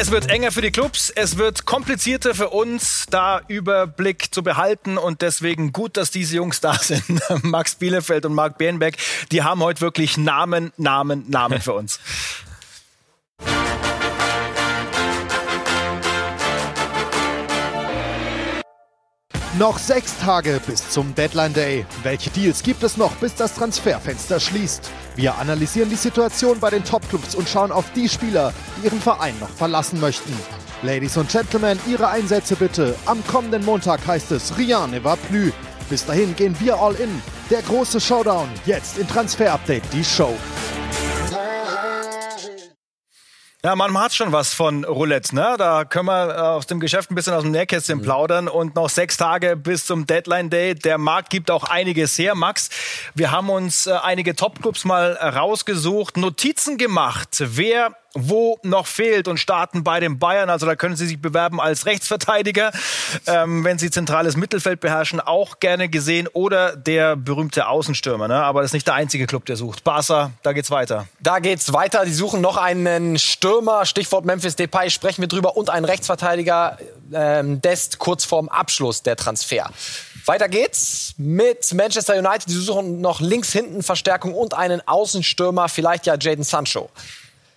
Es wird enger für die Clubs, es wird komplizierter für uns, da Überblick zu behalten und deswegen gut, dass diese Jungs da sind. Max Bielefeld und Marc Bernbeck, die haben heute wirklich Namen, Namen, Namen für uns. Noch sechs Tage bis zum Deadline Day. Welche Deals gibt es noch, bis das Transferfenster schließt? Wir analysieren die Situation bei den Topclubs und schauen auf die Spieler, die ihren Verein noch verlassen möchten. Ladies und Gentlemen, Ihre Einsätze bitte. Am kommenden Montag heißt es Rien ne va plus. Bis dahin gehen wir all in. Der große Showdown. Jetzt in Transfer Update, die Show. Ja, man hat schon was von Roulette, ne? Da können wir äh, aus dem Geschäft ein bisschen aus dem Nähkästchen mhm. plaudern und noch sechs Tage bis zum Deadline Day. Der Markt gibt auch einiges her, Max. Wir haben uns äh, einige Topclubs mal rausgesucht, Notizen gemacht, wer wo noch fehlt und starten bei den Bayern. Also da können Sie sich bewerben als Rechtsverteidiger, ähm, wenn Sie zentrales Mittelfeld beherrschen, auch gerne gesehen. Oder der berühmte Außenstürmer. Ne? Aber das ist nicht der einzige Club, der sucht. Barca, da geht's weiter. Da geht's weiter. Die suchen noch einen Stürmer. Stichwort Memphis Depay sprechen wir drüber und einen Rechtsverteidiger. Ähm, Dest kurz vorm Abschluss der Transfer. Weiter geht's mit Manchester United. Die suchen noch links hinten Verstärkung und einen Außenstürmer, vielleicht ja Jaden Sancho.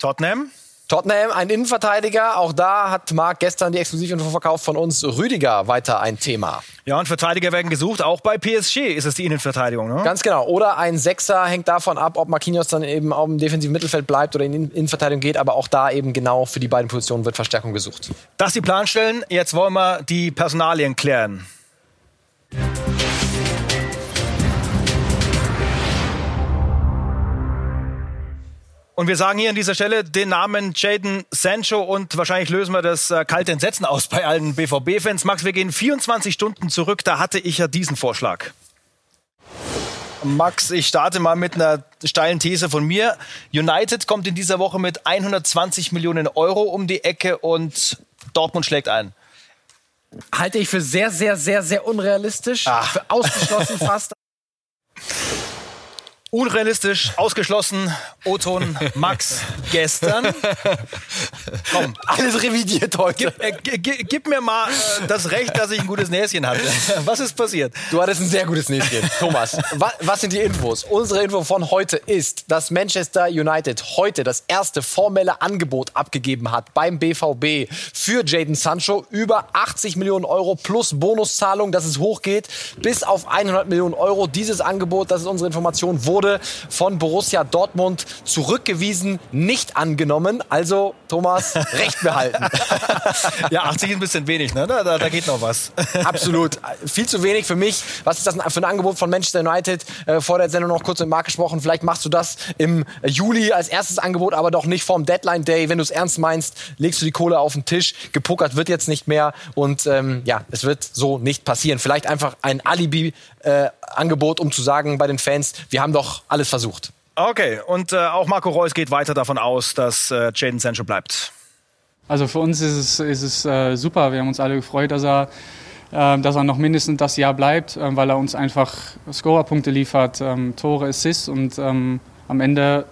Tottenham? Tottenham, ein Innenverteidiger. Auch da hat Marc gestern die Exklusivinfo verkauft von uns. Rüdiger weiter ein Thema. Ja, und Verteidiger werden gesucht. Auch bei PSG ist es die Innenverteidigung. Ne? Ganz genau. Oder ein Sechser hängt davon ab, ob Marquinhos dann eben auf dem defensiven Mittelfeld bleibt oder in die Innenverteidigung geht. Aber auch da eben genau für die beiden Positionen wird Verstärkung gesucht. Das die Planstellen. Jetzt wollen wir die Personalien klären. Und wir sagen hier an dieser Stelle den Namen Jaden Sancho und wahrscheinlich lösen wir das äh, kalte Entsetzen aus bei allen BVB-Fans. Max, wir gehen 24 Stunden zurück, da hatte ich ja diesen Vorschlag. Max, ich starte mal mit einer steilen These von mir. United kommt in dieser Woche mit 120 Millionen Euro um die Ecke und Dortmund schlägt ein. Halte ich für sehr, sehr, sehr, sehr unrealistisch. Ach. Für ausgeschlossen fast. Unrealistisch, ausgeschlossen, Oton, Max, gestern. Komm. Alles revidiert heute. Gib, äh, gib mir mal äh, das Recht, dass ich ein gutes Näschen hatte. Was ist passiert? Du hattest ein sehr gutes Näschen, Thomas. was, was sind die Infos? Unsere Info von heute ist, dass Manchester United heute das erste formelle Angebot abgegeben hat beim BVB für Jaden Sancho. Über 80 Millionen Euro plus Bonuszahlung, dass es hochgeht, bis auf 100 Millionen Euro. Dieses Angebot, das ist unsere Information, wurde wurde von Borussia Dortmund zurückgewiesen, nicht angenommen. Also, Thomas, recht behalten. ja, 80 ist ein bisschen wenig, ne? Da, da, da, geht noch was. Absolut. Viel zu wenig für mich. Was ist das für ein Angebot von Manchester United? Äh, vor der Sendung noch kurz mit Marc gesprochen. Vielleicht machst du das im Juli als erstes Angebot, aber doch nicht vorm Deadline Day. Wenn du es ernst meinst, legst du die Kohle auf den Tisch. Gepokert wird jetzt nicht mehr. Und ähm, ja, es wird so nicht passieren. Vielleicht einfach ein Alibi-Angebot, äh, um zu sagen bei den Fans, wir haben doch alles versucht. Okay, und äh, auch Marco Reus geht weiter davon aus, dass äh, Jaden Sancho bleibt. Also für uns ist es, ist es äh, super. Wir haben uns alle gefreut, dass er, äh, dass er noch mindestens das Jahr bleibt, äh, weil er uns einfach Scorerpunkte liefert, ähm, Tore, Assists und ähm, am Ende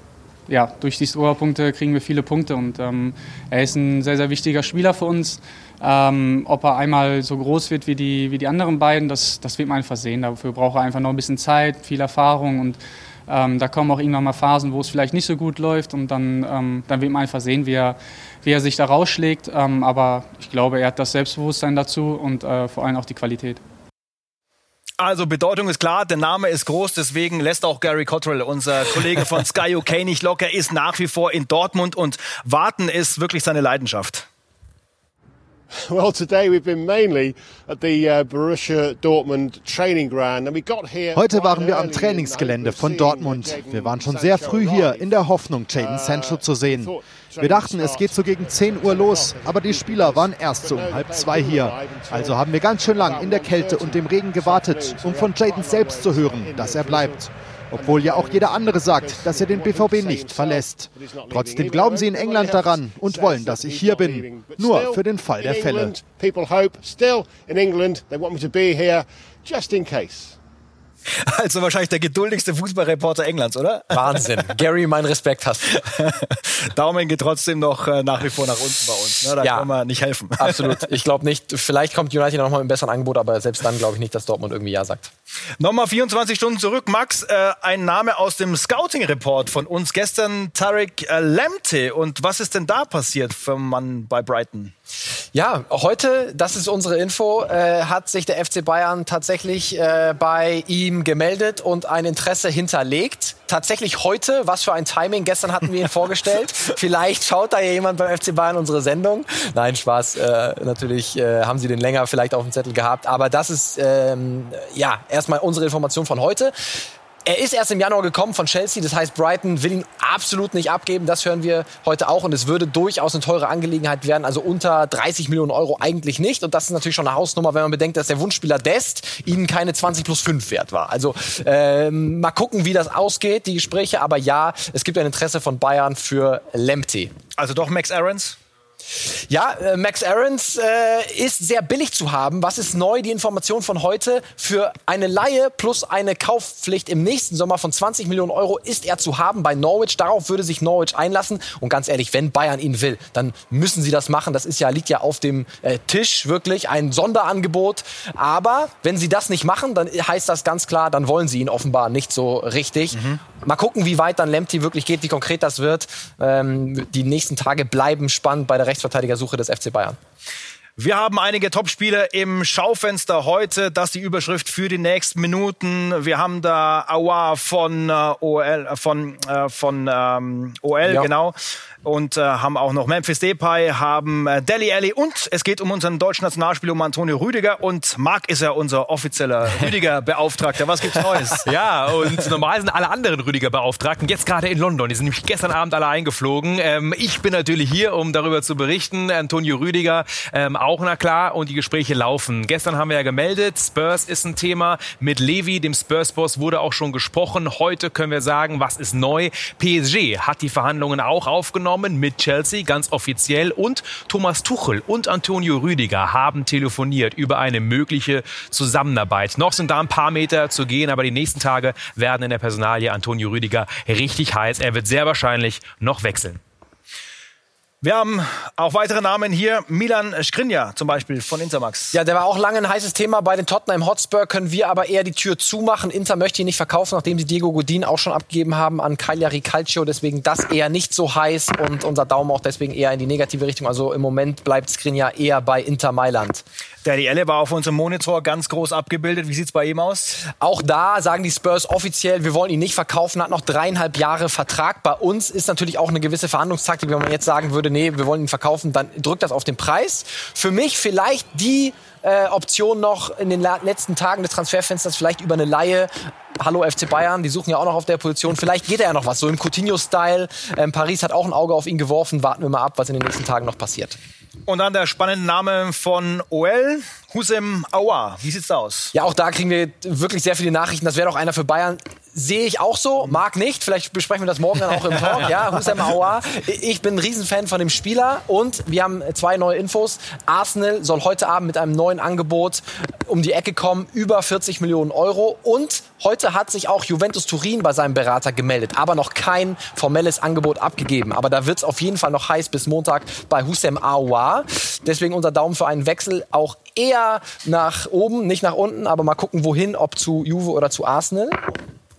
ja, durch die Scorerpunkte kriegen wir viele Punkte und ähm, er ist ein sehr, sehr wichtiger Spieler für uns. Ähm, ob er einmal so groß wird wie die, wie die anderen beiden, das, das wird man einfach sehen. Dafür braucht er einfach noch ein bisschen Zeit, viel Erfahrung und ähm, da kommen auch irgendwann mal Phasen, wo es vielleicht nicht so gut läuft und dann, ähm, dann wird man einfach sehen, wie er, wie er sich da rausschlägt. Ähm, aber ich glaube, er hat das Selbstbewusstsein dazu und äh, vor allem auch die Qualität. Also Bedeutung ist klar, der Name ist groß, deswegen lässt auch Gary Cottrell, unser Kollege von Sky UK, nicht locker, ist nach wie vor in Dortmund und warten ist wirklich seine Leidenschaft. Well, today we've been mainly at the uh, Borussia Dortmund training ground and we got here. Heute waren wir am Trainingsgelände von Dortmund. Wir waren schon sehr früh hier in der Hoffnung, Jaden uh, Sancho zu sehen. Wir dachten, es geht so gegen 10 Uhr los, aber die Spieler waren erst so um halb zwei hier. Also haben wir ganz schön lang in der Kälte und dem Regen gewartet, um von Jaden selbst zu hören, dass er bleibt obwohl ja auch jeder andere sagt, dass er den BVB nicht verlässt. Trotzdem glauben sie in England daran und wollen, dass ich hier bin. Nur für den Fall der Fälle. Also wahrscheinlich der geduldigste Fußballreporter Englands, oder? Wahnsinn. Gary, mein Respekt hast du. Daumen geht trotzdem noch äh, nach wie vor nach unten bei uns. Ne? Da ja, kann man nicht helfen. Absolut. Ich glaube nicht. Vielleicht kommt United noch mal mit einem besseren Angebot, aber selbst dann glaube ich nicht, dass Dortmund irgendwie Ja sagt. Nochmal 24 Stunden zurück. Max, äh, ein Name aus dem Scouting-Report von uns gestern, Tarek äh, Lemte. Und was ist denn da passiert für Mann bei Brighton? Ja, heute, das ist unsere Info, äh, hat sich der FC Bayern tatsächlich äh, bei ihm gemeldet und ein Interesse hinterlegt. Tatsächlich heute, was für ein Timing. Gestern hatten wir ihn vorgestellt. Vielleicht schaut da ja jemand beim FC Bayern unsere Sendung. Nein, Spaß. Äh, natürlich äh, haben sie den länger vielleicht auf dem Zettel gehabt. Aber das ist ähm, ja erstmal unsere Information von heute. Er ist erst im Januar gekommen von Chelsea, das heißt, Brighton will ihn absolut nicht abgeben. Das hören wir heute auch und es würde durchaus eine teure Angelegenheit werden. Also unter 30 Millionen Euro eigentlich nicht. Und das ist natürlich schon eine Hausnummer, wenn man bedenkt, dass der Wunschspieler Dest ihnen keine 20 plus 5 wert war. Also ähm, mal gucken, wie das ausgeht, die Gespräche. Aber ja, es gibt ein Interesse von Bayern für Lemty. Also doch Max Aarons? Ja, äh, Max Aarons äh, ist sehr billig zu haben. Was ist neu? Die Information von heute. Für eine Laie plus eine Kaufpflicht im nächsten Sommer von 20 Millionen Euro ist er zu haben bei Norwich. Darauf würde sich Norwich einlassen. Und ganz ehrlich, wenn Bayern ihn will, dann müssen sie das machen. Das ist ja, liegt ja auf dem äh, Tisch wirklich ein Sonderangebot. Aber wenn sie das nicht machen, dann heißt das ganz klar, dann wollen sie ihn offenbar nicht so richtig. Mhm. Mal gucken, wie weit dann Lemty wirklich geht, wie konkret das wird. Ähm, die nächsten Tage bleiben spannend bei der Rechtsverteidigersuche des FC Bayern. Wir haben einige Topspieler im Schaufenster heute. Das ist die Überschrift für die nächsten Minuten. Wir haben da Awa von äh, OL, äh, von, äh, von ähm, OL, ja. genau und äh, haben auch noch Memphis Depay, haben äh, Deli Alli und es geht um unseren deutschen Nationalspieler um Antonio Rüdiger und Marc ist ja unser offizieller Rüdiger-Beauftragter. Was gibt's Neues? ja, und normal sind alle anderen Rüdiger-Beauftragten jetzt gerade in London. Die sind nämlich gestern Abend alle eingeflogen. Ähm, ich bin natürlich hier, um darüber zu berichten. Antonio Rüdiger ähm, auch, na klar, und die Gespräche laufen. Gestern haben wir ja gemeldet, Spurs ist ein Thema. Mit Levi, dem Spurs-Boss, wurde auch schon gesprochen. Heute können wir sagen, was ist neu? PSG hat die Verhandlungen auch aufgenommen mit Chelsea, ganz offiziell. Und Thomas Tuchel und Antonio Rüdiger haben telefoniert über eine mögliche Zusammenarbeit. Noch sind da ein paar Meter zu gehen, aber die nächsten Tage werden in der Personalie Antonio Rüdiger richtig heiß. Er wird sehr wahrscheinlich noch wechseln. Wir haben auch weitere Namen hier. Milan Skriniar zum Beispiel von Intermax. Ja, der war auch lange ein heißes Thema bei den Tottenham Hotspur. Können wir aber eher die Tür zumachen. Inter möchte ihn nicht verkaufen, nachdem sie Diego Godin auch schon abgegeben haben an Cagliari Calcio. Deswegen das eher nicht so heiß und unser Daumen auch deswegen eher in die negative Richtung. Also im Moment bleibt Skriniar eher bei Inter Mailand. Der Elle war auf unserem Monitor ganz groß abgebildet. Wie sieht's bei ihm aus? Auch da sagen die Spurs offiziell, wir wollen ihn nicht verkaufen, hat noch dreieinhalb Jahre Vertrag. Bei uns ist natürlich auch eine gewisse Verhandlungstaktik, wenn man jetzt sagen würde, nee, wir wollen ihn verkaufen, dann drückt das auf den Preis. Für mich vielleicht die äh, Option noch in den letzten Tagen des Transferfensters, vielleicht über eine Laie. Hallo FC Bayern, die suchen ja auch noch auf der Position. Vielleicht geht er ja noch was, so im Coutinho-Style. Ähm, Paris hat auch ein Auge auf ihn geworfen. Warten wir mal ab, was in den nächsten Tagen noch passiert. Und dann der spannende Name von OL, Husem Awa. Wie sieht's aus? Ja, auch da kriegen wir wirklich sehr viele Nachrichten. Das wäre doch einer für Bayern. Sehe ich auch so, mag nicht. Vielleicht besprechen wir das morgen dann auch im Talk. Ja, Hussein Aouar. Ich bin ein Riesenfan von dem Spieler und wir haben zwei neue Infos. Arsenal soll heute Abend mit einem neuen Angebot um die Ecke kommen, über 40 Millionen Euro. Und heute hat sich auch Juventus Turin bei seinem Berater gemeldet, aber noch kein formelles Angebot abgegeben. Aber da wird es auf jeden Fall noch heiß bis Montag bei Hussein Aouar. Deswegen unser Daumen für einen Wechsel auch eher nach oben, nicht nach unten, aber mal gucken, wohin, ob zu Juve oder zu Arsenal.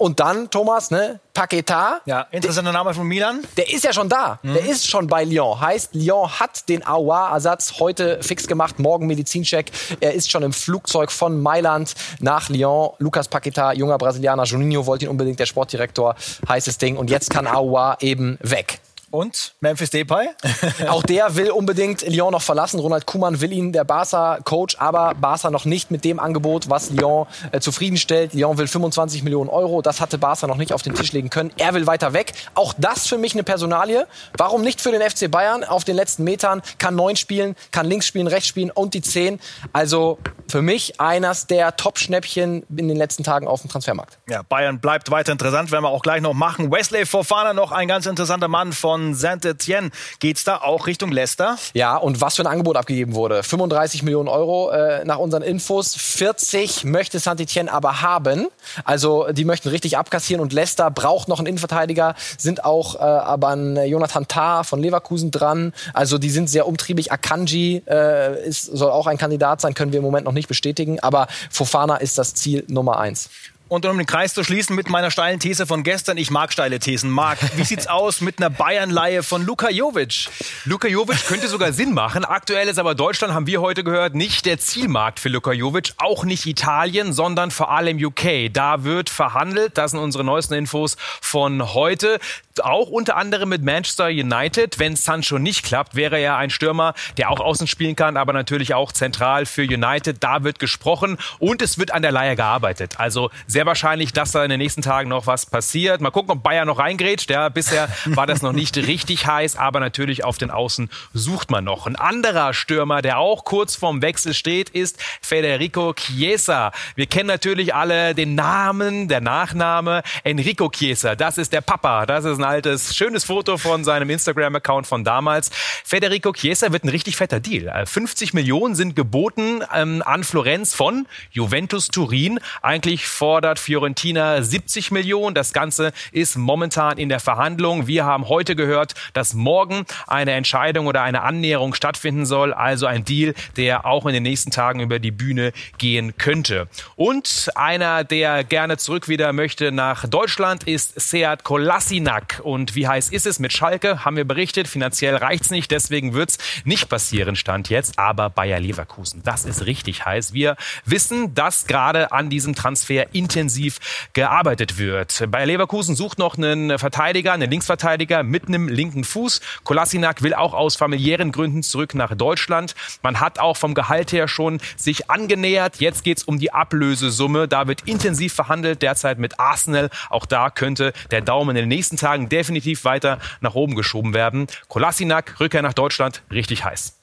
Und dann, Thomas, ne, Paqueta. Ja, interessanter Name von Milan. Der ist ja schon da. Mhm. Der ist schon bei Lyon. Heißt, Lyon hat den Aouar-Ersatz heute fix gemacht. Morgen Medizincheck. Er ist schon im Flugzeug von Mailand nach Lyon. Lucas Paqueta, junger Brasilianer. Juninho wollte ihn unbedingt, der Sportdirektor. Heißes Ding. Und jetzt kann Aouar eben weg. Und Memphis Depay? Auch der will unbedingt Lyon noch verlassen. Ronald Kuman will ihn, der Barca-Coach, aber Barca noch nicht mit dem Angebot, was Lyon äh, zufriedenstellt. Lyon will 25 Millionen Euro. Das hatte Barca noch nicht auf den Tisch legen können. Er will weiter weg. Auch das für mich eine Personalie. Warum nicht für den FC Bayern auf den letzten Metern? Kann neun spielen, kann links spielen, rechts spielen und die zehn. Also für mich eines der Top-Schnäppchen in den letzten Tagen auf dem Transfermarkt. Ja, Bayern bleibt weiter interessant, werden wir auch gleich noch machen. Wesley Fofana noch ein ganz interessanter Mann von von Saint-Etienne. Geht's da auch Richtung Leicester? Ja, und was für ein Angebot abgegeben wurde. 35 Millionen Euro äh, nach unseren Infos. 40 möchte Saint-Etienne aber haben. Also die möchten richtig abkassieren und Leicester braucht noch einen Innenverteidiger, sind auch äh, aber an Jonathan Tah von Leverkusen dran. Also die sind sehr umtriebig. Akanji äh, ist, soll auch ein Kandidat sein, können wir im Moment noch nicht bestätigen. Aber Fofana ist das Ziel Nummer eins. Und um den Kreis zu schließen mit meiner steilen These von gestern, ich mag steile Thesen. Marc, wie sieht's aus mit einer Bayern-Leihe von Luka Jovic? Luka Jovic könnte sogar Sinn machen. Aktuell ist aber Deutschland, haben wir heute gehört, nicht der Zielmarkt für Luka Jovic, auch nicht Italien, sondern vor allem UK. Da wird verhandelt. Das sind unsere neuesten Infos von heute auch unter anderem mit Manchester United. Wenn Sancho nicht klappt, wäre er ein Stürmer, der auch außen spielen kann, aber natürlich auch zentral für United. Da wird gesprochen und es wird an der Leihe gearbeitet. Also sehr wahrscheinlich, dass da in den nächsten Tagen noch was passiert. Mal gucken, ob Bayern noch reingrätscht. Ja, bisher war das noch nicht richtig heiß, aber natürlich auf den Außen sucht man noch. Ein anderer Stürmer, der auch kurz vorm Wechsel steht, ist Federico Chiesa. Wir kennen natürlich alle den Namen, der Nachname Enrico Chiesa. Das ist der Papa. Das ist ein altes, schönes Foto von seinem Instagram-Account von damals. Federico Chiesa wird ein richtig fetter Deal. 50 äh, Millionen sind geboten ähm, an Florenz von Juventus Turin. Eigentlich fordert Fiorentina 70 Millionen. Das Ganze ist momentan in der Verhandlung. Wir haben heute gehört, dass morgen eine Entscheidung oder eine Annäherung stattfinden soll. Also ein Deal, der auch in den nächsten Tagen über die Bühne gehen könnte. Und einer, der gerne zurück wieder möchte nach Deutschland, ist Seat Kolasinac. Und wie heiß ist es mit Schalke? Haben wir berichtet. Finanziell reicht's nicht. Deswegen wird's nicht passieren, Stand jetzt. Aber Bayer Leverkusen, das ist richtig heiß. Wir wissen, dass gerade an diesem Transfer intensiv gearbeitet wird. Bayer Leverkusen sucht noch einen Verteidiger, einen Linksverteidiger mit einem linken Fuß. Kolasinac will auch aus familiären Gründen zurück nach Deutschland. Man hat auch vom Gehalt her schon sich angenähert. Jetzt geht's um die Ablösesumme. Da wird intensiv verhandelt, derzeit mit Arsenal. Auch da könnte der Daumen in den nächsten Tagen Tagen definitiv weiter nach oben geschoben werden. Kolasinac, Rückkehr nach Deutschland, richtig heiß.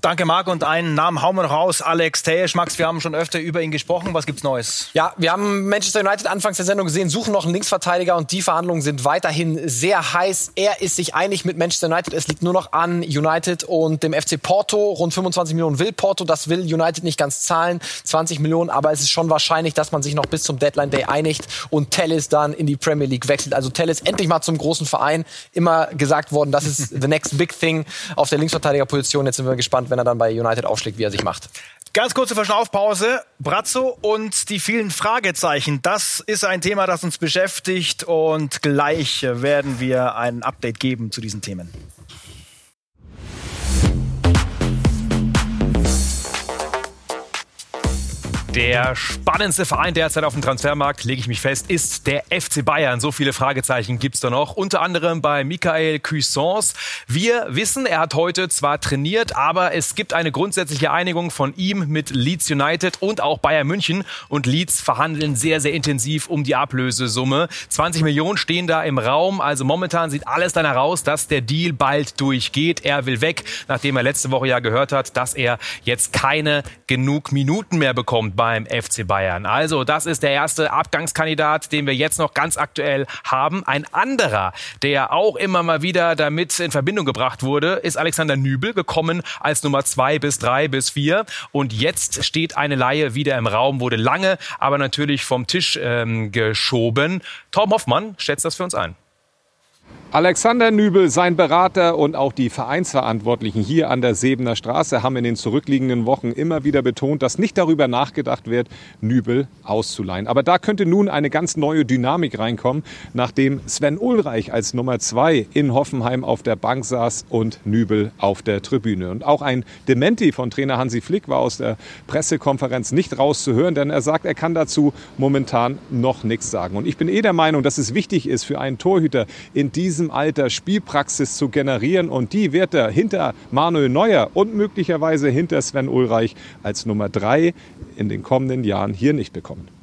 Danke, Marc. Und einen Namen hauen wir noch raus. Alex Tejesch. Max, wir haben schon öfter über ihn gesprochen. Was gibt's Neues? Ja, wir haben Manchester United anfangs der Sendung gesehen, suchen noch einen Linksverteidiger und die Verhandlungen sind weiterhin sehr heiß. Er ist sich einig mit Manchester United. Es liegt nur noch an United und dem FC Porto. Rund 25 Millionen will Porto. Das will United nicht ganz zahlen. 20 Millionen. Aber es ist schon wahrscheinlich, dass man sich noch bis zum Deadline Day einigt und Tellis dann in die Premier League wechselt. Also Tellis endlich mal zum großen Verein. Immer gesagt worden, das ist the next big thing auf der Linksverteidigerposition. Jetzt sind wir gespannt, wenn er dann bei United aufschlägt, wie er sich macht. Ganz kurze Verschnaufpause. Brazzo und die vielen Fragezeichen. Das ist ein Thema, das uns beschäftigt und gleich werden wir ein Update geben zu diesen Themen. Der spannendste Verein derzeit auf dem Transfermarkt, lege ich mich fest, ist der FC Bayern. So viele Fragezeichen gibt's da noch. Unter anderem bei Michael Cuissons. Wir wissen, er hat heute zwar trainiert, aber es gibt eine grundsätzliche Einigung von ihm mit Leeds United und auch Bayern München. Und Leeds verhandeln sehr, sehr intensiv um die Ablösesumme. 20 Millionen stehen da im Raum. Also momentan sieht alles danach aus, dass der Deal bald durchgeht. Er will weg, nachdem er letzte Woche ja gehört hat, dass er jetzt keine genug Minuten mehr bekommt beim FC Bayern. Also das ist der erste Abgangskandidat, den wir jetzt noch ganz aktuell haben. Ein anderer, der auch immer mal wieder damit in Verbindung gebracht wurde, ist Alexander Nübel, gekommen als Nummer zwei bis drei bis vier. Und jetzt steht eine Laie wieder im Raum, wurde lange, aber natürlich vom Tisch ähm, geschoben. Tom Hoffmann schätzt das für uns ein. Alexander Nübel, sein Berater und auch die Vereinsverantwortlichen hier an der Sebener Straße haben in den zurückliegenden Wochen immer wieder betont, dass nicht darüber nachgedacht wird, Nübel auszuleihen. Aber da könnte nun eine ganz neue Dynamik reinkommen, nachdem Sven Ulreich als Nummer zwei in Hoffenheim auf der Bank saß und Nübel auf der Tribüne. Und auch ein Dementi von Trainer Hansi Flick war aus der Pressekonferenz nicht rauszuhören, denn er sagt, er kann dazu momentan noch nichts sagen. Und ich bin eh der Meinung, dass es wichtig ist für einen Torhüter in diesem diesem Alter Spielpraxis zu generieren. Und die wird er hinter Manuel Neuer und möglicherweise hinter Sven Ulreich als Nummer drei in den kommenden Jahren hier nicht bekommen.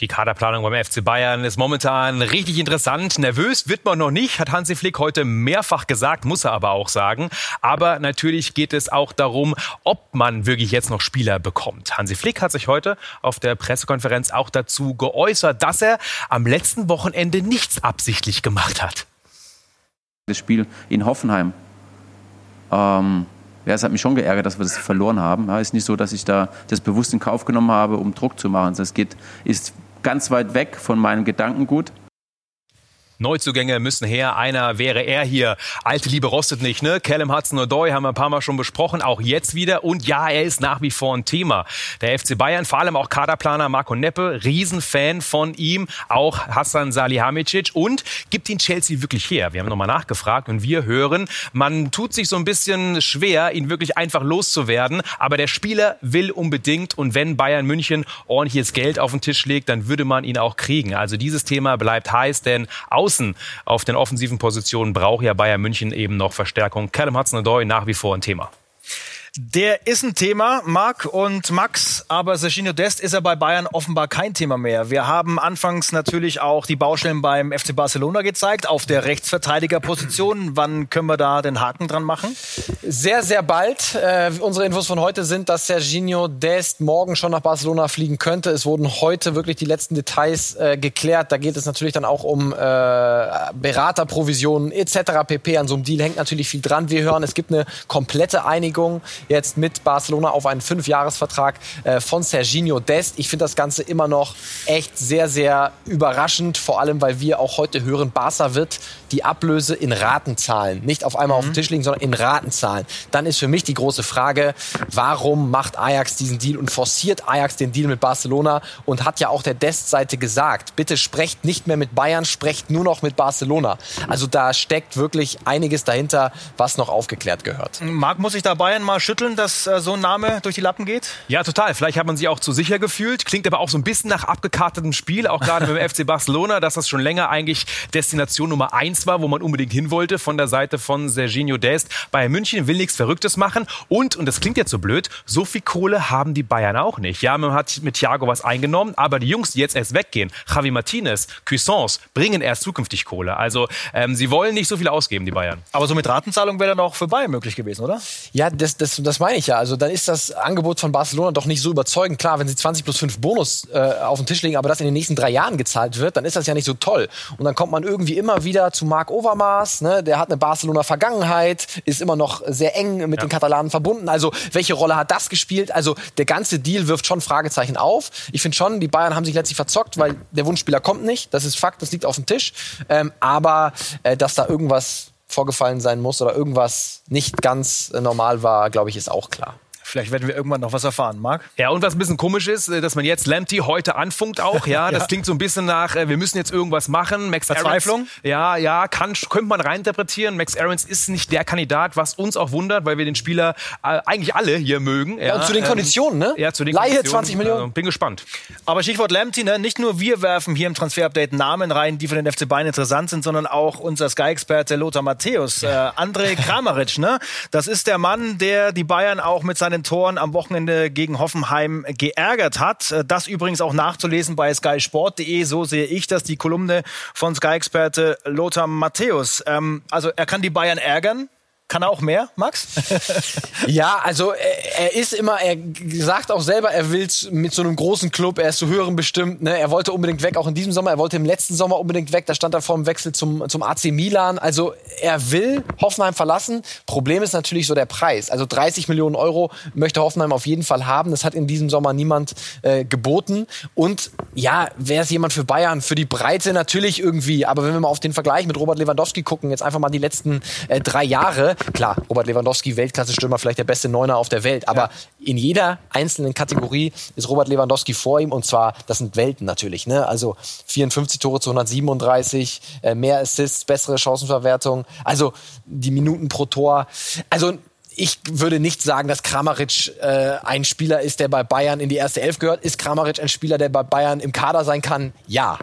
Die Kaderplanung beim FC Bayern ist momentan richtig interessant. Nervös wird man noch nicht, hat Hansi Flick heute mehrfach gesagt, muss er aber auch sagen. Aber natürlich geht es auch darum, ob man wirklich jetzt noch Spieler bekommt. Hansi Flick hat sich heute auf der Pressekonferenz auch dazu geäußert, dass er am letzten Wochenende nichts absichtlich gemacht hat. Das Spiel in Hoffenheim. Ähm, ja, es hat mich schon geärgert, dass wir das verloren haben. Es ist nicht so, dass ich da das bewusst in Kauf genommen habe, um Druck zu machen. Das geht, ist ganz weit weg von meinem Gedankengut. Neuzugänge müssen her. Einer wäre er hier. Alte Liebe rostet nicht, ne? Callum Hudson-Odoi haben wir ein paar Mal schon besprochen. Auch jetzt wieder. Und ja, er ist nach wie vor ein Thema. Der FC Bayern, vor allem auch Kaderplaner Marco Neppe, Riesenfan von ihm. Auch Hassan Salihamidzic. Und gibt ihn Chelsea wirklich her? Wir haben nochmal nachgefragt und wir hören, man tut sich so ein bisschen schwer, ihn wirklich einfach loszuwerden. Aber der Spieler will unbedingt. Und wenn Bayern München ordentliches Geld auf den Tisch legt, dann würde man ihn auch kriegen. Also dieses Thema bleibt heiß, denn Außen auf den offensiven Positionen braucht ja Bayern München eben noch Verstärkung. Callum Hudson-Odoi nach wie vor ein Thema. Der ist ein Thema, Marc und Max, aber Serginho Dest ist ja bei Bayern offenbar kein Thema mehr. Wir haben anfangs natürlich auch die Baustellen beim FC Barcelona gezeigt, auf der Rechtsverteidigerposition. Wann können wir da den Haken dran machen? Sehr, sehr bald. Äh, unsere Infos von heute sind, dass Serginho Dest morgen schon nach Barcelona fliegen könnte. Es wurden heute wirklich die letzten Details äh, geklärt. Da geht es natürlich dann auch um äh, Beraterprovisionen etc. pp. An so einem Deal hängt natürlich viel dran. Wir hören, es gibt eine komplette Einigung jetzt mit Barcelona auf einen Fünfjahresvertrag äh, von Serginho Dest. Ich finde das Ganze immer noch echt sehr, sehr überraschend, vor allem weil wir auch heute hören, Barca wird die Ablöse in Raten zahlen. Nicht auf einmal mhm. auf den Tisch legen, sondern in Raten zahlen. Dann ist für mich die große Frage, warum macht Ajax diesen Deal und forciert Ajax den Deal mit Barcelona und hat ja auch der Dest-Seite gesagt, bitte sprecht nicht mehr mit Bayern, sprecht nur noch mit Barcelona. Also da steckt wirklich einiges dahinter, was noch aufgeklärt gehört. Marc, muss ich da Bayern mal schütteln, dass äh, so ein Name durch die Lappen geht? Ja, total. Vielleicht hat man sich auch zu sicher gefühlt. Klingt aber auch so ein bisschen nach abgekartetem Spiel, auch gerade beim FC Barcelona, dass das schon länger eigentlich Destination Nummer eins war, wo man unbedingt hin wollte von der Seite von Serginho Dest. Bayern München will nichts Verrücktes machen und, und das klingt jetzt so blöd, so viel Kohle haben die Bayern auch nicht. Ja, man hat mit Thiago was eingenommen, aber die Jungs, die jetzt erst weggehen, Javi Martinez, Cuisance, bringen erst zukünftig Kohle. Also ähm, sie wollen nicht so viel ausgeben, die Bayern. Aber so mit Ratenzahlung wäre dann auch für Bayern möglich gewesen, oder? Ja, das, das das, meine ich ja. Also dann ist das Angebot von Barcelona doch nicht so überzeugend. Klar, wenn sie 20 plus 5 Bonus äh, auf den Tisch legen, aber das in den nächsten drei Jahren gezahlt wird, dann ist das ja nicht so toll. Und dann kommt man irgendwie immer wieder zu Marc Overmars. Ne? Der hat eine Barcelona-Vergangenheit, ist immer noch sehr eng mit ja. den Katalanen verbunden. Also welche Rolle hat das gespielt? Also der ganze Deal wirft schon Fragezeichen auf. Ich finde schon, die Bayern haben sich letztlich verzockt, weil der Wunschspieler kommt nicht. Das ist Fakt, das liegt auf dem Tisch. Ähm, aber äh, dass da irgendwas vorgefallen sein muss oder irgendwas nicht ganz äh, normal war, glaube ich, ist auch klar. Vielleicht werden wir irgendwann noch was erfahren, Marc. Ja, und was ein bisschen komisch ist, äh, dass man jetzt Lamptey heute anfunkt auch. Ja, das ja. klingt so ein bisschen nach, äh, wir müssen jetzt irgendwas machen. Max Verzweiflung? Aarons, ja, ja, kann, könnte man reininterpretieren. Max Aarons ist nicht der Kandidat, was uns auch wundert, weil wir den Spieler äh, eigentlich alle hier mögen. Ja, ja und zu den ähm, Konditionen, ne? Ja, zu den Leihe Konditionen. 20 Millionen. Also, bin gespannt. Aber Stichwort Lamptey, ne? nicht nur wir werfen hier im Transfer-Update Namen rein, die für den FC Bayern interessant sind, sondern auch unser Sky-Experte Lothar Matthäus, äh, André Kramaric. Ne? Das ist der Mann, der die Bayern auch mit seinen Toren am Wochenende gegen Hoffenheim geärgert hat. Das übrigens auch nachzulesen bei skysport.de. So sehe ich das, die Kolumne von Sky-Experte Lothar Matthäus. Ähm, also er kann die Bayern ärgern, kann er auch mehr, Max? ja, also er, er, ist immer, er sagt auch selber, er will mit so einem großen Club, er ist zu höheren bestimmt. Ne? Er wollte unbedingt weg, auch in diesem Sommer. Er wollte im letzten Sommer unbedingt weg. Da stand er vor dem Wechsel zum, zum AC Milan. Also er will Hoffenheim verlassen. Problem ist natürlich so der Preis. Also 30 Millionen Euro möchte Hoffenheim auf jeden Fall haben. Das hat in diesem Sommer niemand äh, geboten. Und ja, wäre es jemand für Bayern, für die Breite natürlich irgendwie. Aber wenn wir mal auf den Vergleich mit Robert Lewandowski gucken, jetzt einfach mal die letzten äh, drei Jahre, klar, Robert Lewandowski, Weltklasse-Stürmer, vielleicht der beste Neuner auf der Welt, aber ja. in jeder einzelnen Kategorie ist Robert Lewandowski vor ihm und zwar, das sind Welten natürlich, ne? also 54 Tore zu 137, äh, mehr Assists, bessere Chancenverwertung, also die Minuten pro Tor, also ich würde nicht sagen, dass Kramaric äh, ein Spieler ist, der bei Bayern in die erste Elf gehört. Ist Kramaric ein Spieler, der bei Bayern im Kader sein kann? Ja.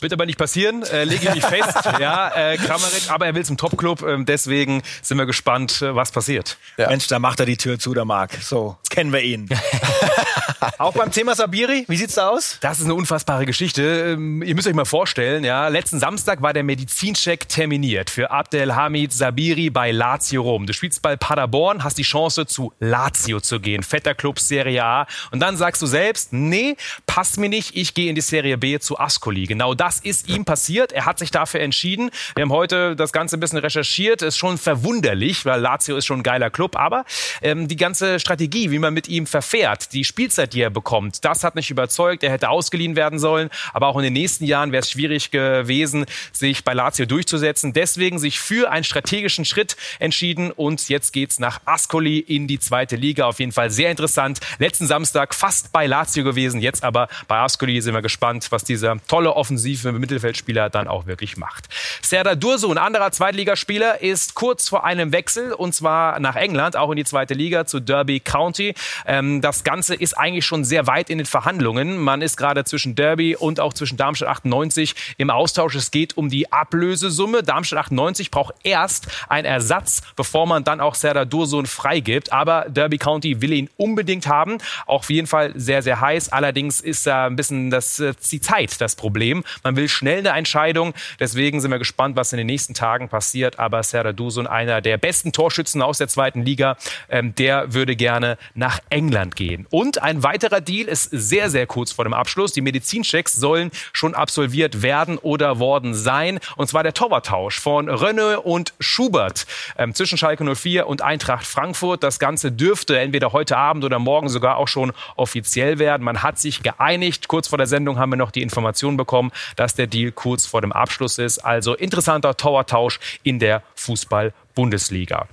Wird aber nicht passieren, äh, lege ich mich fest. ja, äh, Kramaric, aber er will zum Topclub, äh, deswegen sind wir gespannt, äh, was passiert. Ja. Mensch, da macht er die Tür zu, der Marc. So, kennen wir ihn. Auch beim Thema Sabiri, wie sieht's da aus? Das ist eine unfassbare Geschichte. Ähm, ihr müsst euch mal vorstellen, ja, letzten Samstag war der Medizincheck terminiert für Abdelhamid Sabiri bei Lazio Rom. Du spielst bei Paderborn, hast die Chance zu Lazio zu gehen, fetter Club Serie A und dann sagst du selbst, nee, passt mir nicht, ich gehe in die Serie B zu Ascoli. Genau das Was ist ihm passiert? Er hat sich dafür entschieden. Wir haben heute das Ganze ein bisschen recherchiert. Ist schon verwunderlich, weil Lazio ist schon ein geiler Club. Aber ähm, die ganze Strategie, wie man mit ihm verfährt, die Spielzeit, die er bekommt, das hat nicht überzeugt. Er hätte ausgeliehen werden sollen. Aber auch in den nächsten Jahren wäre es schwierig gewesen, sich bei Lazio durchzusetzen. Deswegen sich für einen strategischen Schritt entschieden. Und jetzt geht's nach Ascoli in die zweite Liga. Auf jeden Fall sehr interessant. Letzten Samstag fast bei Lazio gewesen. Jetzt aber bei Ascoli sind wir gespannt, was dieser tolle offensive Mittelfeldspieler dann auch wirklich macht. Serdar Dursun, anderer Zweitligaspieler, ist kurz vor einem Wechsel und zwar nach England, auch in die zweite Liga zu Derby County. Ähm, das Ganze ist eigentlich schon sehr weit in den Verhandlungen. Man ist gerade zwischen Derby und auch zwischen Darmstadt 98 im Austausch. Es geht um die Ablösesumme. Darmstadt 98 braucht erst einen Ersatz, bevor man dann auch Serdar Dursun freigibt. Aber Derby County will ihn unbedingt haben. Auch auf jeden Fall sehr, sehr heiß. Allerdings ist da ein bisschen das, äh, die Zeit das Problem. Man will schnell eine Entscheidung. Deswegen sind wir gespannt, was in den nächsten Tagen passiert. Aber Serdar Dursun, einer der besten Torschützen aus der zweiten Liga, ähm, der würde gerne nach England gehen. Und ein weiterer Deal ist sehr, sehr kurz vor dem Abschluss. Die Medizinchecks sollen schon absolviert werden oder worden sein. Und zwar der Torwarttausch von Rönne und Schubert ähm, zwischen Schalke 04 und Eintracht Frankfurt. Das Ganze dürfte entweder heute Abend oder morgen sogar auch schon offiziell werden. Man hat sich geeinigt. Kurz vor der Sendung haben wir noch die Information bekommen, dass der Deal kurz vor dem Abschluss ist. Also interessanter Torwarttausch in der Fußball-Bundesliga.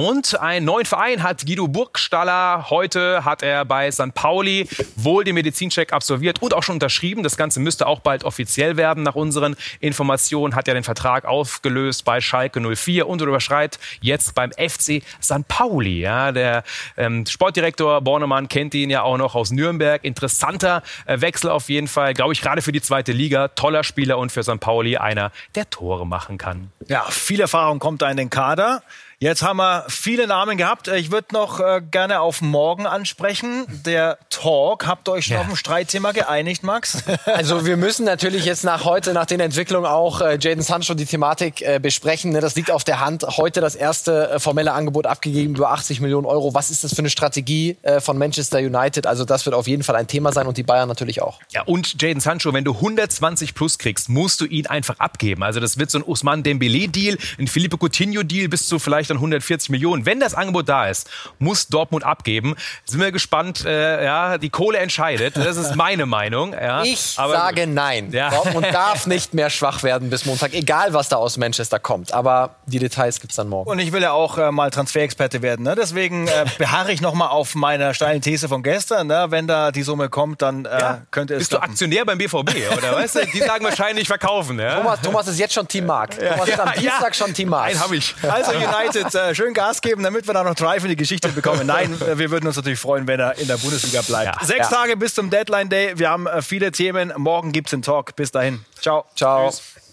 Und einen neuen Verein hat Guido Burgstaller. Heute hat er bei St. Pauli wohl den Medizincheck absolviert und auch schon unterschrieben. Das Ganze müsste auch bald offiziell werden. Nach unseren Informationen hat er den Vertrag aufgelöst bei Schalke 04 und überschreitet jetzt beim FC St. Pauli. Ja, der ähm, Sportdirektor Bornemann kennt ihn ja auch noch aus Nürnberg. Interessanter äh, Wechsel auf jeden Fall. Glaube ich, gerade für die zweite Liga. Toller Spieler und für St. Pauli einer, der Tore machen kann. Ja, viel Erfahrung kommt da in den Kader. Jetzt haben wir viele Namen gehabt. Ich würde noch äh, gerne auf morgen ansprechen. Der Talk. Habt ihr euch schon ja. auf ein Streitthema geeinigt, Max? Also wir müssen natürlich jetzt nach heute, nach den Entwicklungen auch äh, Jaden Sancho die Thematik äh, besprechen. Ne? Das liegt auf der Hand. Heute das erste äh, formelle Angebot abgegeben über 80 Millionen Euro. Was ist das für eine Strategie äh, von Manchester United? Also das wird auf jeden Fall ein Thema sein und die Bayern natürlich auch. Ja und Jaden Sancho, wenn du 120 plus kriegst, musst du ihn einfach abgeben. Also das wird so ein Usman Dembele Deal, ein Felipe Coutinho Deal bis zu vielleicht dann 140 Millionen. Wenn das Angebot da ist, muss Dortmund abgeben. Sind wir gespannt. Äh, ja, die Kohle entscheidet. Das ist meine Meinung. Ja. Ich Aber, sage nein. Ja. Dortmund darf nicht mehr schwach werden bis Montag, egal was da aus Manchester kommt. Aber die Details gibt es dann morgen. Und ich will ja auch äh, mal Transferexperte werden. Ne? Deswegen äh, beharre ich noch mal auf meiner steilen These von gestern. Ne? Wenn da die Summe kommt, dann äh, ja. könnte es. Bist klappen. du Aktionär beim BVB oder weißt du? Die sagen wahrscheinlich verkaufen. Ja? Thomas, Thomas ist jetzt schon Team Mark. Thomas ist am Dienstag schon Team Mark. Einen habe ich. Also United, äh, schön Gas geben, damit wir da noch Drive in die Geschichte bekommen. Nein, wir würden uns natürlich freuen, wenn er in der Bundesliga bleibt. Sechs Tage bis zum Deadline Day. Wir haben äh, viele Themen. Morgen gibt es den Talk. Bis dahin. Ciao. Ciao. Tschüss.